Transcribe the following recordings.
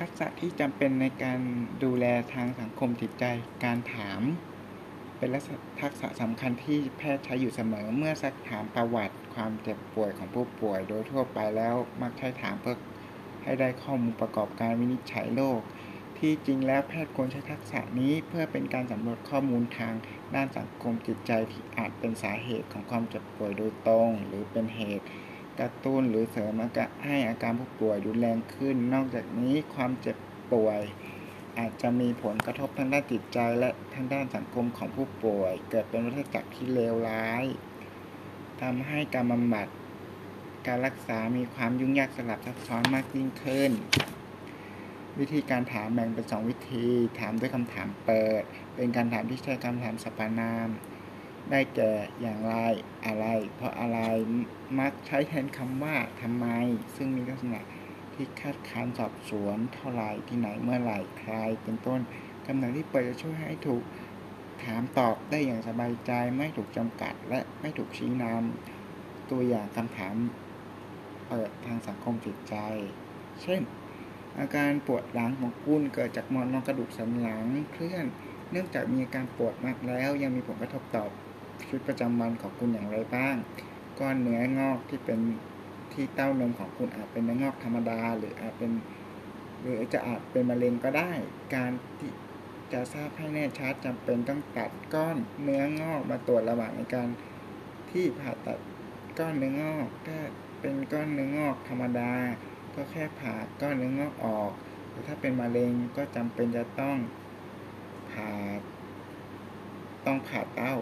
ทักษะที่จำเป็นในการดูแลทางสังคมจิตใจ การถาม เป็นลักษณะทักษะสำคัญที่แพทย์ใช้อยู่เสมอ เมื่อสักถามประวัติ ความเจ็บป่วยของผู้ป่วย โดยทั่วไปแล้วมักใช้ถามเพื่อให้ได้ข้อมูลประกอบการวินิจฉัยโรคที่จริงแล้วแพทย์ควรใช้ทักษะนี้เพื่อเป็นการสำรวจข้อมูลทางด้านสังคมจิตใจที่อาจเป็นสาเหตุของความเจ็บป่วยโดยตรง หรือเป็นเหตุ กระตุ้นหรือเสริมอาการให้อาการผู้ป่วยรุนแรงขึ้น นอกจากนี้ความเจ็บป่วย อาจจะมีผลกระทบทางด้านจิตใจและทางด้านสังคมของผู้ป่วย เกิดเป็นวัฏจักรที่เลวร้ายทำให้การบำบัดการรักษามีความยุ่งยากสลับซับซ้อนมากยิ่งขึ้น วิธีการถามแบ่งเป็นสองวิธี ถามด้วยคำถามเปิด เป็นการถามที่ใช้คำถามสรรพนาม ได้แก่อย่างไรอะไร เพราะอะไรมักใช้แทนคำว่าทำไม ซึ่งมีลักษณะที่คาดค้านสอบสวนเท่าไรที่ไหนเมื่อไหร่ใครเป็นต้นคำถามที่เปิดจะช่วยให้ถูกถามตอบได้อย่างสบายใจไม่ถูกจำกัดและไม่ถูกชี้นำตัวอย่างคำถามเปิดทางสังคมจิตใจ เช่น อาการปวดหลังของคุณเกิดจากมอนรองกระดูกสันหลังเคลื่อน เนื่องจากมีอาการปวดมากแล้วยังมีผลกระทบต่อ ชีวิตประจำวันของคุณอย่างไรบ้าง ก้อนเนื้องอกที่เป็นที่เต้านมของคุณอาจเป็นเนื้องอกธรรมดา หรืออาจเป็น หรือจะอาจเป็นมะเร็งก็ได้ การที่จะทราบให้แน่ชัดจำเป็นต้องตัดก้อนเนื้องอกมาตรวจระหว่างในการที่ผ่าตัดก้อนเนื้องอกถ้าเป็นก้อนเนื้องอกธรรมดา ก็แค่ผ่าก้อนเนื้องอกออกแต่ถ้าเป็นมะเร็งก็จำเป็นจะต้องผ่าต้องผ่าเต้า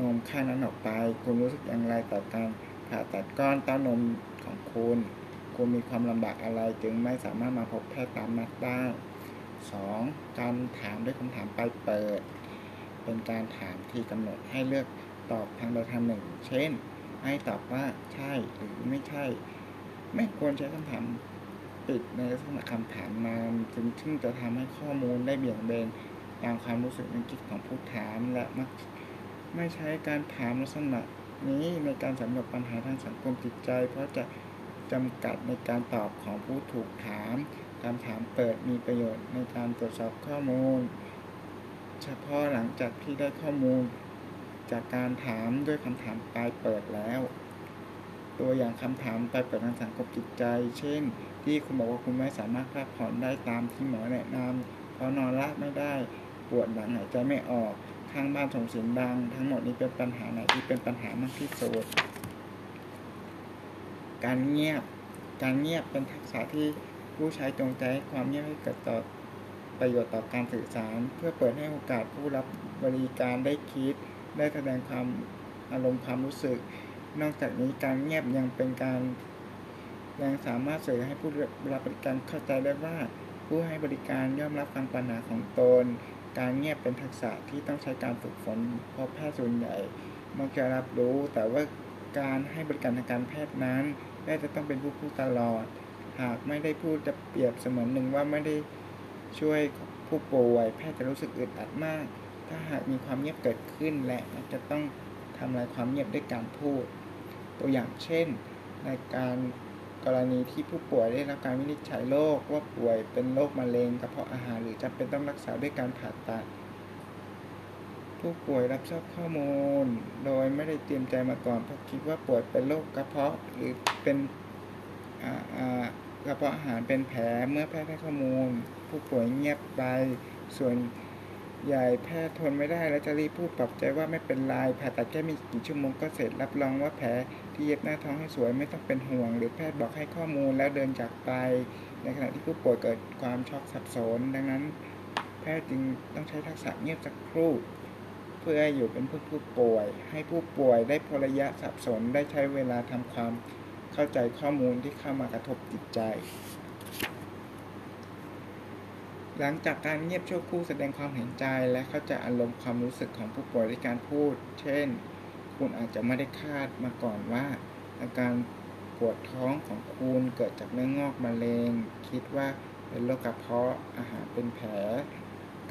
นมข้างนั้นออกไป คุณรู้สึกอย่างไรต่อการผ่าตัดก้อนเต้านมของคุณ คุณมีความลำบากอะไรจึงไม่สามารถมาพบแพทย์ตามนัดได้ 2. การถามด้วยคำถามปลายเปิด เป็นการถามที่กำหนดให้เลือกตอบทางใดทางหนึ่ง เช่น ให้ตอบว่าใช่หรือไม่ใช่ ไม่ควรใช้คำถามปิดในลักษณะคำถามนานจึงซึ่งจะทำให้ข้อมูลได้เบี่ยงเบนตามความรู้สึกนึกคิดของผู้ถามและมัก ไม่ใช้การถามลักษณะนี้ในการสำรวจปัญหาทางสังคมจิตใจ เพราะจะจำกัดในการตอบของผู้ถูกถามคำถามเปิดมีประโยชน์ในการตรวจสอบข้อมูล เฉพาะหลังจากที่ได้ข้อมูล จากการถามด้วยคำถามปลายเปิดแล้ว ตัวอย่างคำถามปลายเปิดทางสังคมจิตใจ เช่น ที่คุณบอกว่าคุณไม่สามารถพักผ่อนได้ตามที่หมอแนะนำเพราะนอนราบไม่ได้ปวดหลังหายใจไม่ออก ข้างบ้านส่งเสียงดัง ทั้งหมดนี้เป็นปัญหาไหนที่เป็นปัญหามากที่สุด การเงียบ การเงียบเป็นทักษะที่ผู้ใช้จงใจให้ความเงียบให้เกิดต่อประโยชน์ต่อการสื่อสาร เพื่อเปิดให้โอกาสผู้รับบริการได้คิด ได้แสดงความอารมณ์ความรู้สึก นอกจากนี้การเงียบยังเป็นการยังสามารถสื่อให้ผู้รับบริการเข้าใจได้ว่า ผู้ให้บริการย่อมรับฟังปัญหาของตน การเงียบเป็นทักษะที่ต้องใช้การฝึกฝนเพราะแพทย์ส่วนใหญ่มักจะรับรู้ แต่ว่าการให้บริการทางการแพทย์นั้นแพทย์จะต้องเป็นผู้พูดตลอด หากไม่ได้พูดจะเปรียบเสมือนหนึ่งว่าไม่ได้ช่วยผู้ป่วย แพทย์จะรู้สึกอึดอัดมาก ถ้าหากมีความเงียบเกิดขึ้นและจะต้องทำลายความเงียบด้วยการพูด ตัวอย่างเช่น ในการ กรณีที่ผู้ป่วยได้รับการวินิจฉัยโรคว่าป่วยเป็นโรคมะเร็งกระเพาะอาหารหรือจำเป็นต้องรักษาด้วยการผ่าตัด ผู้ป่วยรับทราบข้อมูล โดยไม่ได้เตรียมใจมาก่อนเพราะคิดว่าป่วยเป็นโรคกระเพาะหรือเป็นกระเพาะอาหารเป็นแผลเมื่อแพทย์ให้ข้อมูล ผู้ป่วยเงียบไปส่วน ใหญ่แพทย์ทนไม่ได้แล้วจะรีบพูดปรับใจว่าไม่เป็นไรผ่าตัดแค่มีกี่ชั่วโมงก็เสร็จรับรองว่าแผลที่เย็บหน้าท้องให้สวยไม่ต้องเป็นห่วง หรือแพทย์บอกให้ข้อมูลแล้วเดินจากไป ในขณะที่ผู้ป่วยเกิดความช็อกสับสน ดังนั้น แพทย์จึงต้องใช้ทักษะเงียบสักครู่ เพื่ออยู่เป็นผู้ผู้ป่วย ให้ผู้ป่วยได้พลระยะสับสนได้ใช้เวลาทำความเข้าใจข้อมูลที่เข้ามากระทบจิตใจ หลังจากการเงียบชั่วครู่แสดงความเห็นใจและเข้าใจอารมณ์ความรู้สึกของผู้ป่วยด้วยการพูด เช่น คุณอาจจะไม่ได้คาดมาก่อนว่า อาการปวดท้องของคุณเกิดจากเนื้องอกมะเร็ง คิดว่าเป็นโรคกระเพาะ อาหารเป็นแผล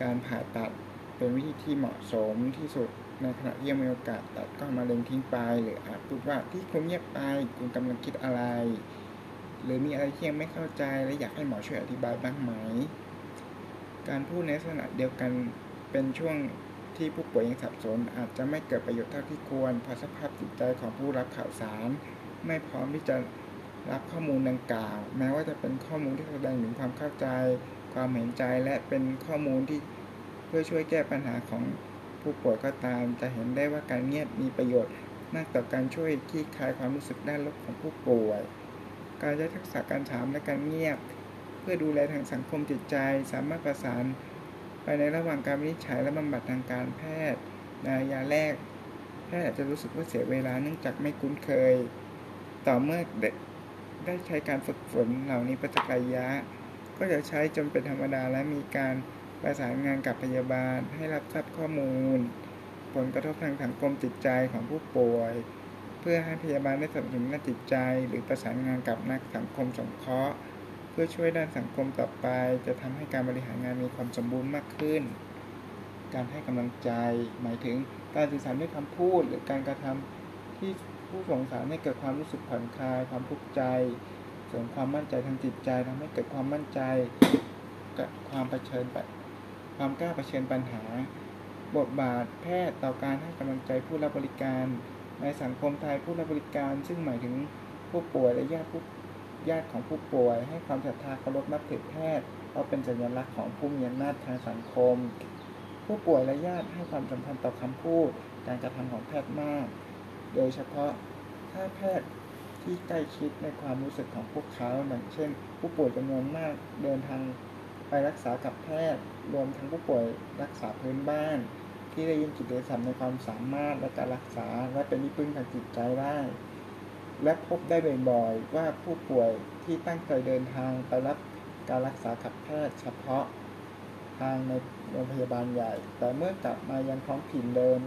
การผ่าตัดเป็นวิธีที่เหมาะสมที่สุดในขณะที่ยังมีโอกาสตัดก้อนมะเร็งทิ้งไป หรืออาจพูดว่าที่คุณเงียบไปคุณกำลังคิดอะไร หรือมีอะไรที่ยังไม่เข้าใจและอยากให้หมอช่วยอธิบายบ้างไหม การพูดในลักษณะเดียวกันเป็นช่วงที่ผู้ป่วยยังสับสน อาจจะไม่เกิดประโยชน์เท่าที่ควรเพราะสภาพจิตใจของผู้รับข่าวสาร ไม่พร้อมที่จะรับข้อมูลดังกล่าว แม้ว่าจะเป็นข้อมูลที่แสดงถึงความเข้าใจ ความเห็นใจและเป็นข้อมูลที่เพื่อช่วยแก้ปัญหาของผู้ป่วยก็ตาม จะเห็นได้ว่าการเงียบมีประโยชน์มากต่อการช่วยคลี่คลายความรู้สึกด้านลบของผู้ป่วย การใช้ทักษะการถามและการเงียบ พื่อดูแลทางสังคมจิตใจ สามารถประสานไปในระหว่างการวินิจฉัยและบำบัดทางการแพทย์ยะแรกแพทย์อาจจะรู้สึกว่าเสียเวลาเนื่องจากไม่คุ้นเคย ต่อเมื่อได้ใช้การฝึกฝนเหล่านี้ประจักระยะ ก็จะใช้จนเป็นธรรมดาและมีการประสานงานกับพยาบาล ให้รับทราบข้อมูล ผลกระทบทางสังคมจิตใจของผู้ป่วย เพื่อให้พยาบาลได้สนับสนุนด้านจิตใจ หรือประสานงานกับนักสังคมสงเคราะห์ พื่อช่วยด้านสังคมต่อไป จะทำให้การบริหารงานมีความสมบูรณ์มากขึ้น การให้กำลังใจ หมายถึงการสื่อสารด้วยคำพูด หรือการกระทำที่ผู้ส่งสารให้เกิดความรู้สึกผ่อนคลาย ความภูมิใจเสริมความมั่นใจทางจิตใจทำให้เกิดความมั่นใจกับความเผชิญความกล้าเผชิญปัญหา บทบาทแพทย์ต่อการให้กำลังใจผู้รับบริการ ในสังคมไทยผู้รับบริการ ซึ่งหมายถึงผู้ป่วยและญาติผู้ ญาติของผู้ป่วย ให้ความศรัทธาเคารพนับถือแพทย์เพราะเป็นสัญลักษณ์ของผู้มีอำนาจทางสังคม ผู้ป่วยและญาติให้ความสำคัญต่อคำพูด การกระทำของแพทย์มาก โดยเฉพาะถ้าแพทย์ที่ใกล้ชิดในความรู้สึกของพวกเขาอย่างเช่น ผู้ป่วยจำนวนมากเดินทางไปรักษากับแพทย์ รวมทั้งผู้ป่วยรักษาพื้นบ้าน ที่ได้ยินจิตสัมในความสามารถและการรักษาและเป็นที่พึ่งทางจิตใจได้ และพบได้บ่อยๆ ว่าผู้ป่วยที่ตั้งใจเดินทางไปรับการรักษากับแพทย์เฉพาะ ทางในโรงพยาบาลใหญ่ แต่เมื่อกลับมายังท้องถิ่นเดิม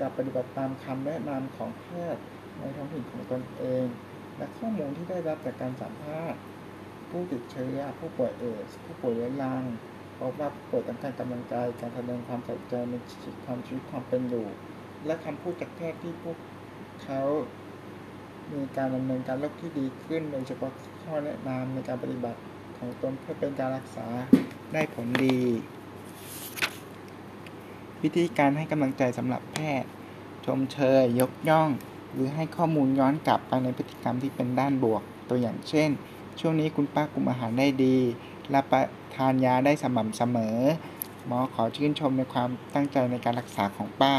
กับปฏิบัติตามคำแนะนำของแพทย์ในท้องถิ่นของตนเอง และข้อมูลที่ได้รับจากการสัมภาษณ์ผู้ติดเชื้อ ผู้ป่วยเอสผู้ป่วยเรื้อรังพบว่าผู้ป่วยต้องการกำลังใจการแสดงความใส่ใจในชีวิตความชีวิตความเป็นอยู่ และคำพูดจากแพทย์ที่พวกเขา มีการดำเนินการโรคที่ดีขึ้น โดยเฉพาะข้อแนะนำในการปฏิบัติของตนเพื่อเป็นการรักษาได้ผลดี วิธีการให้กำลังใจสำหรับแพทย์ ชมเชย ยกย่อง หรือให้ข้อมูลย้อนกลับไปในพฤติกรรมที่เป็นด้านบวก ตัวอย่างเช่น ช่วงนี้คุณป้ากุมอาหารได้ดีรับประทานยาได้สม่ำเสมอ หมอขอชื่นชมในความตั้งใจในการรักษาของป้า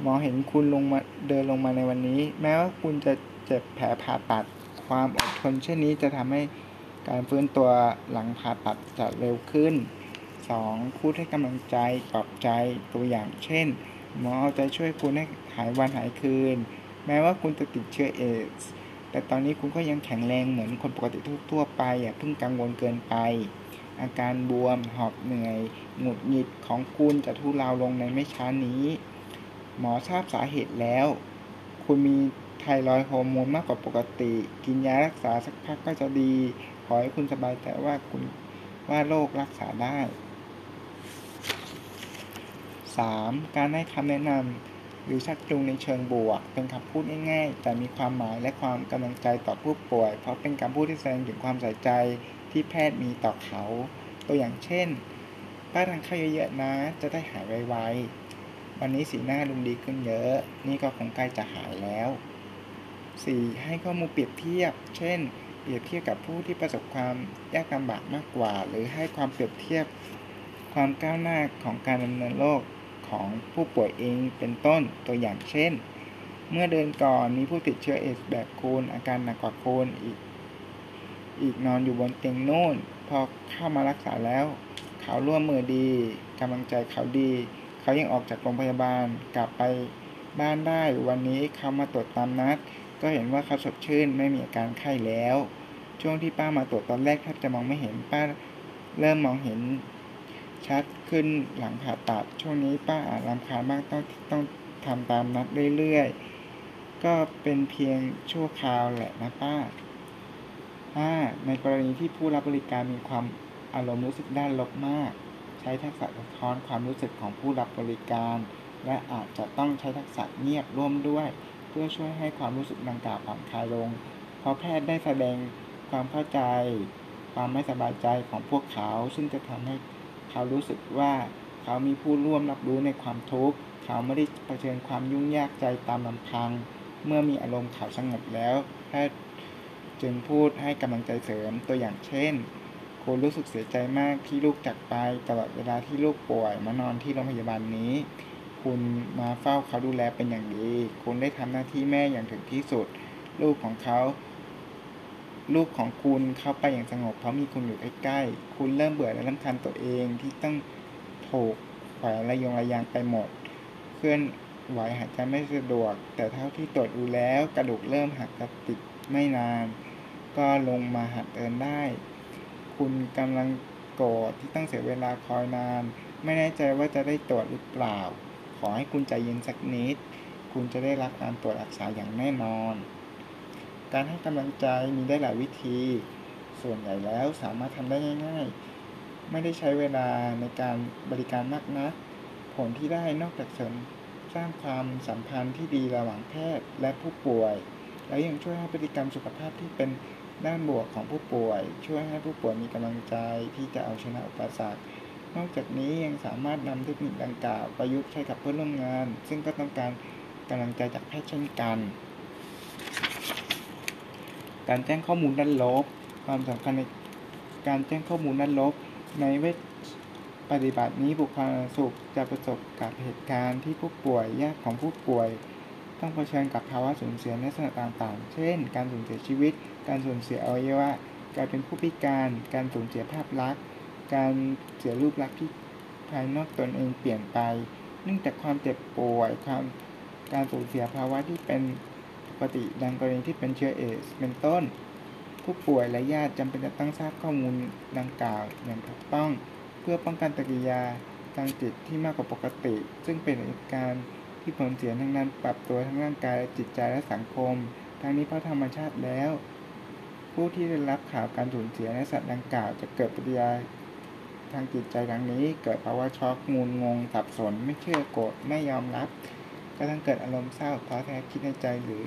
หมอเห็นคุณลงมาเดินลงมาในวันนี้ แม้ว่าคุณจะ เจ็บแผลผ่าตัด ความอดทนเช่นนี้จะทำให้การฟื้นตัวหลังผ่าตัดจะเร็วขึ้น 2. พูดให้กำลังใจปลอบใจตัวอย่างเช่น หมอเอาใจช่วยคุณให้หายวันหายคืน แม้ว่าคุณจะติดเชื้อเอสแต่ตอนนี้คุณก็ยังแข็งแรงเหมือนคนปกติทั่วไปอย่าเพิ่งกังวลเกินไป อาการบวมหอบเหนื่อยหงุดหงิดของคุณจะทุเลาลงในไม่ช้านี้ หมอทราบสาเหตุแล้ว คุณมี ไทรอยฮอร์โมนมากกว่าปกติ กินยารักษาสักพักก็จะดี ขอให้คุณสบายใจว่าคุณว่าโรครักษาได้ 3. การให้คำแนะนำหรือชักจูงในเชิงบวก เป็นคำพูดง่ายๆ แต่มีความหมายและความกำลังใจต่อผู้ป่วย เพราะเป็นคำพูดที่แสดงถึงความใส่ใจที่แพทย์มีต่อเขา ตัวอย่างเช่น ป้าทานข้าวเยอะๆนะ จะได้หายไวๆวันนี้สีหน้าลุงดีขึ้นเยอะ นี่ก็คงใกล้จะหายแล้ว 4. ให้ข้อมูลเปรียบเทียบ เช่น เปรียบเทียบกับผู้ที่ประสบความยากลำบากมากกว่า หรือให้ความเปรียบเทียบความก้าวหน้าของการดำเนินโรคของผู้ป่วยเองเป็นต้นตัวอย่างเช่น เมื่อเดือนก่อนมีผู้ติดเชื้อเอสแบบคุณอาการหนักกว่าคุณอีก อีกนอนอยู่บนเตียงโน่น พอเข้ามารักษาแล้ว เขาร่วมมือดีกำลังใจเขาดี เขายังออกจากโรงพยาบาลกลับไปบ้านได้วันนี้เขามาตรวจตามนัด ก็เห็นว่าเขาสดชื่นไม่มีอาการไข้แล้ว ช่วงที่ป้ามาตรวจตอนแรกแทบจะมองไม่เห็นป้าเริ่มมองเห็นชัดขึ้นหลังผ่าตัด ช่วงนี้ป้าอาจรำคาญมากต้องต้องทำตามนัดเรื่อยๆ ก็เป็นเพียงชั่วคราวแหละนะป้า 5. ในกรณีที่ผู้รับบริการมีความอารมณ์รู้สึกด้านลบมาก ใช้ทักษะสะท้อนความรู้สึกของผู้รับบริการ และอาจจะต้องใช้ทักษะเงียบร่วมด้วย พื่อช่วยให้ความรู้สึกดังกล่าวผ่อนคลายลง เพราะแพทย์ได้แสดงความเข้าใจ ความไม่สบายใจของพวกเขา ซึ่งจะทำให้เขารู้สึกว่าเขามีผู้ร่วมรับรู้ในความทุกข์ เขาไม่ได้เผชิญความยุ่งยากใจตามลำพัง เมื่อมีอารมณ์เขาสงบแล้ว แพทย์จึงพูดให้กำลังใจเสริมตัวอย่างเช่นคุณรู้สึกเสียใจมากที่ลูกจากไปตลอดเวลาที่ลูกป่วยมานอนที่โรงพยาบาลนี้ คุณมาเฝ้าเขาดูแลเป็นอย่างดี คุณได้ทำหน้าที่แม่อย่างถึงที่สุด ลูกของเขา ลูกของคุณเข้าไปอย่างสงบเพราะมีคุณอยู่ใกล้ๆ คุณเริ่มเบื่อและรำคาญตัวเองที่ต้องถูกแขวนระยงระยางไปหมด เคลื่อนไหวหายใจไม่สะดวก แต่เท่าที่ตรวจดูแล้วกระดูกเริ่มหักกระติดไม่นาน ก็ลงมาหัดเดินได้ คุณกำลังโกรธที่ต้องเสียเวลาคอยนาน ไม่แน่ใจว่าจะได้ตรวจหรือเปล่า ขอให้คุณใจเย็นสักนิด คุณจะได้รับการตรวจรักษาอย่างแน่นอน การให้กำลังใจมีได้หลายวิธี ส่วนใหญ่แล้วสามารถทำได้ง่าย ๆ ไม่ได้ใช้เวลาในการบริการมากนัก ผลที่ได้นอกจากเสริมสร้างความสัมพันธ์ที่ดีระหว่างแพทย์และผู้ป่วย แล้วยังช่วยให้พฤติกรรมสุขภาพที่เป็นด้านบวกของผู้ป่วย ช่วยให้ผู้ป่วยมีกำลังใจที่จะเอาชนะอุปสรรค นอกจากนี้ยังสามารถนำเทคนิคดังกล่าวประยุกต์ใช้กับเพื่อนร่วมงาน ซึ่งก็ต้องการกำลังใจจากแพทย์เช่นกัน การแจ้งข้อมูลด้านลบ ความสำคัญในการแจ้งข้อมูลด้านลบ ในเวชปฏิบัตินี้บุคลาสุขจะประสบกับเหตุการณ์ที่ผู้ป่วยญาติของผู้ป่วย ต้องเผชิญกับภาวะสูญเสียในลักษณะต่างๆ เช่น การสูญเสียชีวิต การสูญเสียอวัยวะ การเป็นผู้พิการ การสูญเสียภาพลักษณ์ การเสียรูปลักษณ์ที่ภายนอกตนเองเปลี่ยนไป เนื่องจากความเจ็บป่วยความการสูญเสียภาวะที่เป็นปกติดังกรณีที่เป็นเชื้อเอสเป็นต้น ผู้ป่วยและญาติจำเป็นจะต้องทราบข้อมูลดังกล่าวอย่างถูกต้อง เพื่อป้องกันปฏิกิริยาทางจิตที่มากกว่าปกติ ซึ่งเป็นเหตุการณ์ที่ผลเสียทั้งนั้นปรับตัวทั้งร่างกายจิตใจและสังคม ทั้งนี้เพราะธรรมชาติแล้ว ผู้ที่ได้รับข่าวการสูญเสียในสัตว์ดังกล่าวจะเกิดปฏิกิริยา ทางจิตใจดังนี้ เกิดภาวะช็อกงุนงงสับสน ไม่เชื่อโกรธไม่ยอมรับกระทั่งเกิดอารมณ์เศร้าท้อแท้คิดในใจหรือ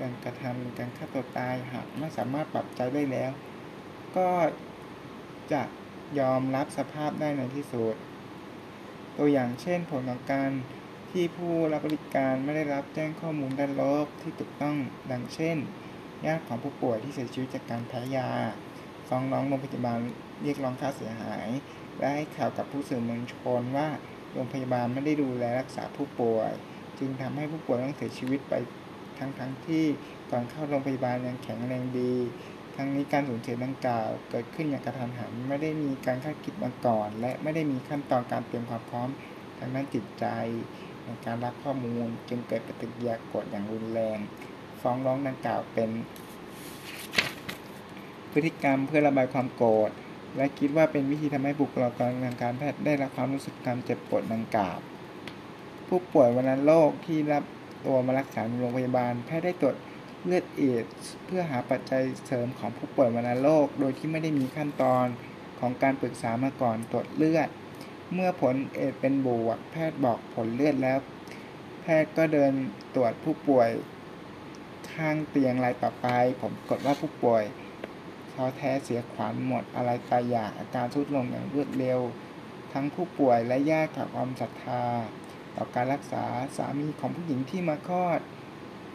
การกระทำการฆ่าตัวตายหากไม่สามารถปรับใจได้แล้ว ก็จะยอมรับสภาพได้ในที่สุดตัวอย่างเช่นผลของการที่ผู้รับบริการไม่ได้รับแจ้งข้อมูลด้านลบที่ถูกต้องดังเช่นญาติของผู้ป่วยที่เสียชีวิตจากการแพ้ยาฟ้องร้องโรงพยาบาล เรียกร้องค่าเสียหาย และให้ข่าวกับผู้สื่อมวลชนว่าโรงพยาบาลไม่ได้ดูแลรักษาผู้ป่วย จึงทำให้ผู้ป่วยต้องเสียชีวิตไปทั้งๆทที่ก่อนเข้าโรงพยาบาลยังแข็งแรงดี ทั้งนี้การสูญเสียดังกล่าว เกิดขึ้นอย่างกระทันหันไม่ได้มีการคาดคิดมาก่อน และไม่ได้มีขั้นตอนการเตรียมความพร้อมทางด้านจิตใจ ในการรับข้อมูลจึงเกิดปฏิกิริยากดอย่างรุนแรง ฟ้องร้องดังกล่าวเป็น พฤติกรรมเพื่อระบายความโกรธ และคิดว่าเป็นวิธีทำให้บุคลากรทางการแพทย์ได้รับความรู้สึกการเจ็บปวดดังกล่าว ผู้ป่วยวัณโรคที่รับตัวมารักษาในโรงพยาบาล แพทย์ได้ตรวจเลือดเอดเพื่อหาปัจจัยเสริมของผู้ป่วยวัณโรคโดยที่ไม่ได้มีขั้นตอนของการปรึกษามาก่อนตรวจเลือด เมื่อผลเอดเป็นบวก แพทย์บอกผลเลือดแล้ว แพทย์ก็เดินตรวจผู้ป่วยข้างเตียงรายต่อไป ผมกดว่าผู้ป่วย ท้อแท้เสียขวัญหมดอะไรตายอยากอาการทุดลงอย่างรวดเร็ว ทั้งผู้ป่วยและญาติขาดความศรัทธา ต่อการรักษาสามีของผู้หญิงที่มาคลอด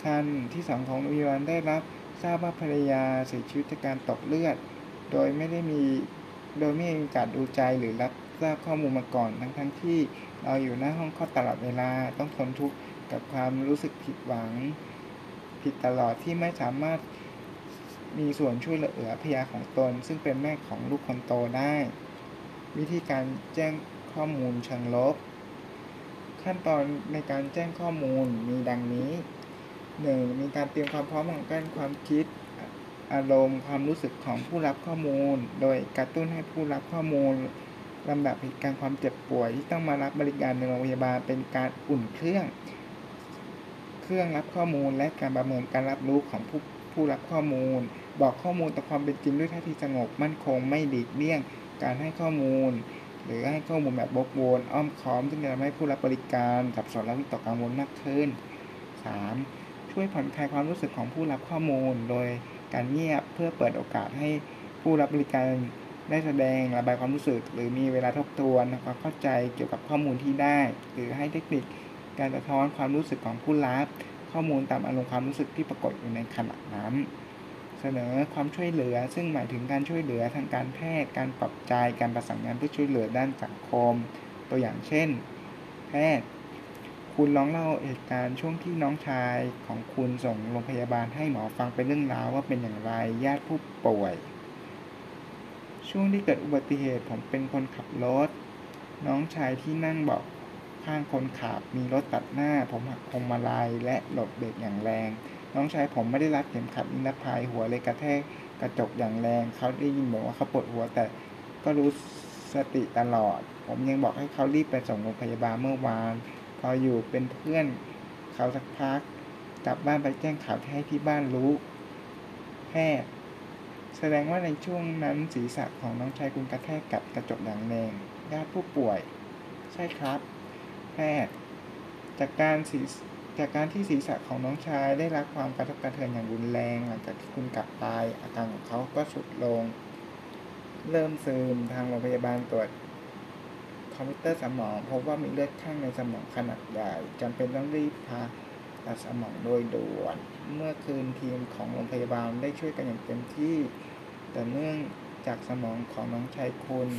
คันที่สองของโรงพยาบาลได้รับทราบว่าภรรยาเสียชีวิตจากการตกเลือด โดยไม่ได้มีโดยไม่มีการดูใจหรือรับทราบข้อมูลมาก่อนทั้งทั้งที่เราอยู่หน้าห้องคลอดตลอดเวลาต้องทนทุกข์กับความรู้สึกผิดหวัง ผิดตลอดที่ไม่สามารถ มีส่วนช่วยเหลือภรรยาของตน ซึ่งเป็นแม่ของลูกคนโตได้ วิธีการแจ้งข้อมูลเชิงลบ ขั้นตอนในการแจ้งข้อมูลมีดังนี้ 1. มีการเตรียมความพร้อมของการความคิด อารมณ์ความรู้สึกของผู้รับข้อมูล โดยกระตุ้นให้ผู้รับข้อมูลลำดับเหตุการณ์ความเจ็บป่วยที่ต้องมารับบริการในโรงพยาบาลเป็นการอุ่นเครื่อง เครื่องรับข้อมูลและการประเมินการรับรู้ของผู้ ผู้รับข้อมูล บอกข้อมูลต่อความเป็นจริงด้วยท่าทีสงบมั่นคงไม่ดีกเลี่ยง การให้ข้อมูล หรือให้ข้อมูลแบบบกวนอ้อมค้อมซึ่งจะทำให้ผู้รับบริการสับสนและวิตกกังวลมากขึ้น 3. ช่วยผ่อนคลายความรู้สึกของผู้รับข้อมูล โดยการเงียบเพื่อเปิดโอกาสให้ผู้รับบริการได้แสดงระบายความรู้สึก หรือมีเวลาทบทวนความเข้าใจเกี่ยวกับข้อมูลที่ได้ หรือให้เทคนิคการสะท้อนความรู้สึกของผู้รับ ข้อมูลตามอารมณ์ความรู้สึกที่ปรากฏอยู่ในขณะนั้น เสนอความช่วยเหลือ ซึ่งหมายถึงการช่วยเหลือทางการแพทย์ การปรับใจ การประสานงานเพื่อช่วยเหลือด้านสังคม ตัวอย่างเช่น แพทย์ คุณลองเล่าเหตุการณ์ช่วงที่น้องชายของคุณส่งโรงพยาบาลให้หมอฟังเป็นเรื่องราวว่าเป็นอย่างไร ญาติผู้ป่วย ช่วงที่เกิดอุบัติเหตุผมเป็นคนขับรถน้องชายที่นั่งเบาะ ข้างคนขับมีรถตัดหน้า ผมหักพวงมาลัยและหลบเบรกอย่างแรง น้องชายผมไม่ได้รัดเข็มขัดนิรภัยหัวเลยกระแทกกระจกอย่างแรง เขาได้ยินบอกว่าเขาปวดหัวแต่ก็รู้สติตลอด ผมยังบอกให้เขารีบไปส่งโรงพยาบาลเมื่อวาน พออยู่เป็นเพื่อนเขาสักพัก กลับบ้านไปแจ้งข่าวให้ที่บ้านรู้แพทย์แสดงว่าในช่วงนั้นศีรษะของน้องชายคุณกระแทกกับกระจกอย่างแรงญาติผู้ป่วย ใช่ครับ แพทย์จากการศีจากการที่ศีรษะของน้องชายได้รับความกระทบกระเทือนอย่างรุนแรงหลังจากที่คุณกลับไป อาการของเขาก็สุดลง เริ่มซึมทางโรงพยาบาลตรวจคอมพิวเตอร์สมองพบว่ามีเลือดข้างในสมองขนาดใหญ่จำเป็นต้องรีบพาตัดสมองโดยด่วน เมื่อคืนทีมของโรงพยาบาลได้ช่วยกันอย่างเต็มที่ แต่เนื่องจากสมองของน้องชายคุณ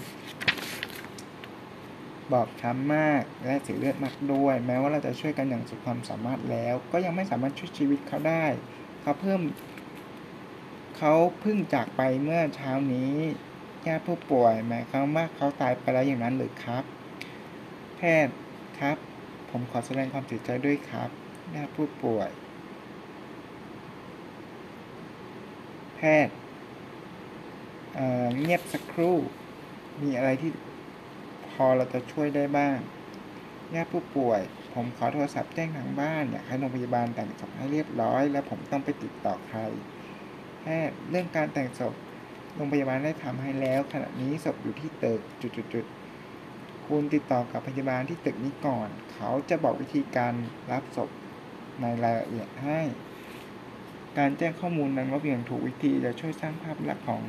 บอบช้ำมากและเสียเลือดมากด้วย แม้ว่าเราจะช่วยกันอย่างสุดความสามารถแล้ว ก็ยังไม่สามารถช่วยชีวิตเขาได้ เขาเพิ่มเขาเพิ่งจากไปเมื่อเช้านี้ญาติผู้ป่วยหมายความว่าเขาตายไปแล้วอย่างนั้นหรือครับ แพทย์ครับ ผมขอแสดงความเสียใจด้วยครับญาติผู้ป่วย แพทย์เอ่อเงียบสักครู่ มีอะไรที่ พอเราจะช่วยได้บ้างญาติผู้ป่วย ผมขอโทรศัพท์แจ้งทางบ้านอยากให้โรงพยาบาลแต่งศพให้เรียบร้อย แล้วผมต้องไปติดต่อใครแพทย์เรื่องการแต่งศพโรงพยาบาลได้ทำให้แล้ว ขณะนี้ศพอยู่ที่ตึกจุดๆคุณติดต่อกับพยาบาลที่ตึกนี้ก่อน เขาจะบอกวิธีการรับศพในรายละเอียดให้ การแจ้งข้อมูลนั้นว่าอย่างถูกวิธีจะช่วยสร้างภาพลักษณ์ของ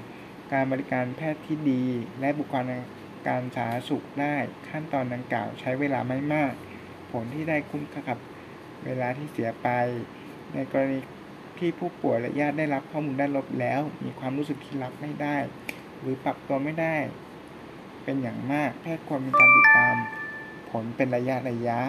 การบริการแพทย์ที่ดี และบุคลากร การสาธารณสุขได้ขั้นตอนดังกล่าวใช้เวลาไม่มาก ผลที่ได้คุ้มค่ากับเวลาที่เสียไป ในกรณีที่ผู้ป่วยและญาติได้รับข้อมูลด้านลบแล้ว มีความรู้สึกที่รับไม่ได้ หรือปรับตัวไม่ได้ เป็นอย่างมากแพทย์ควรมีการติดตาม ผลเป็นระยะระยะ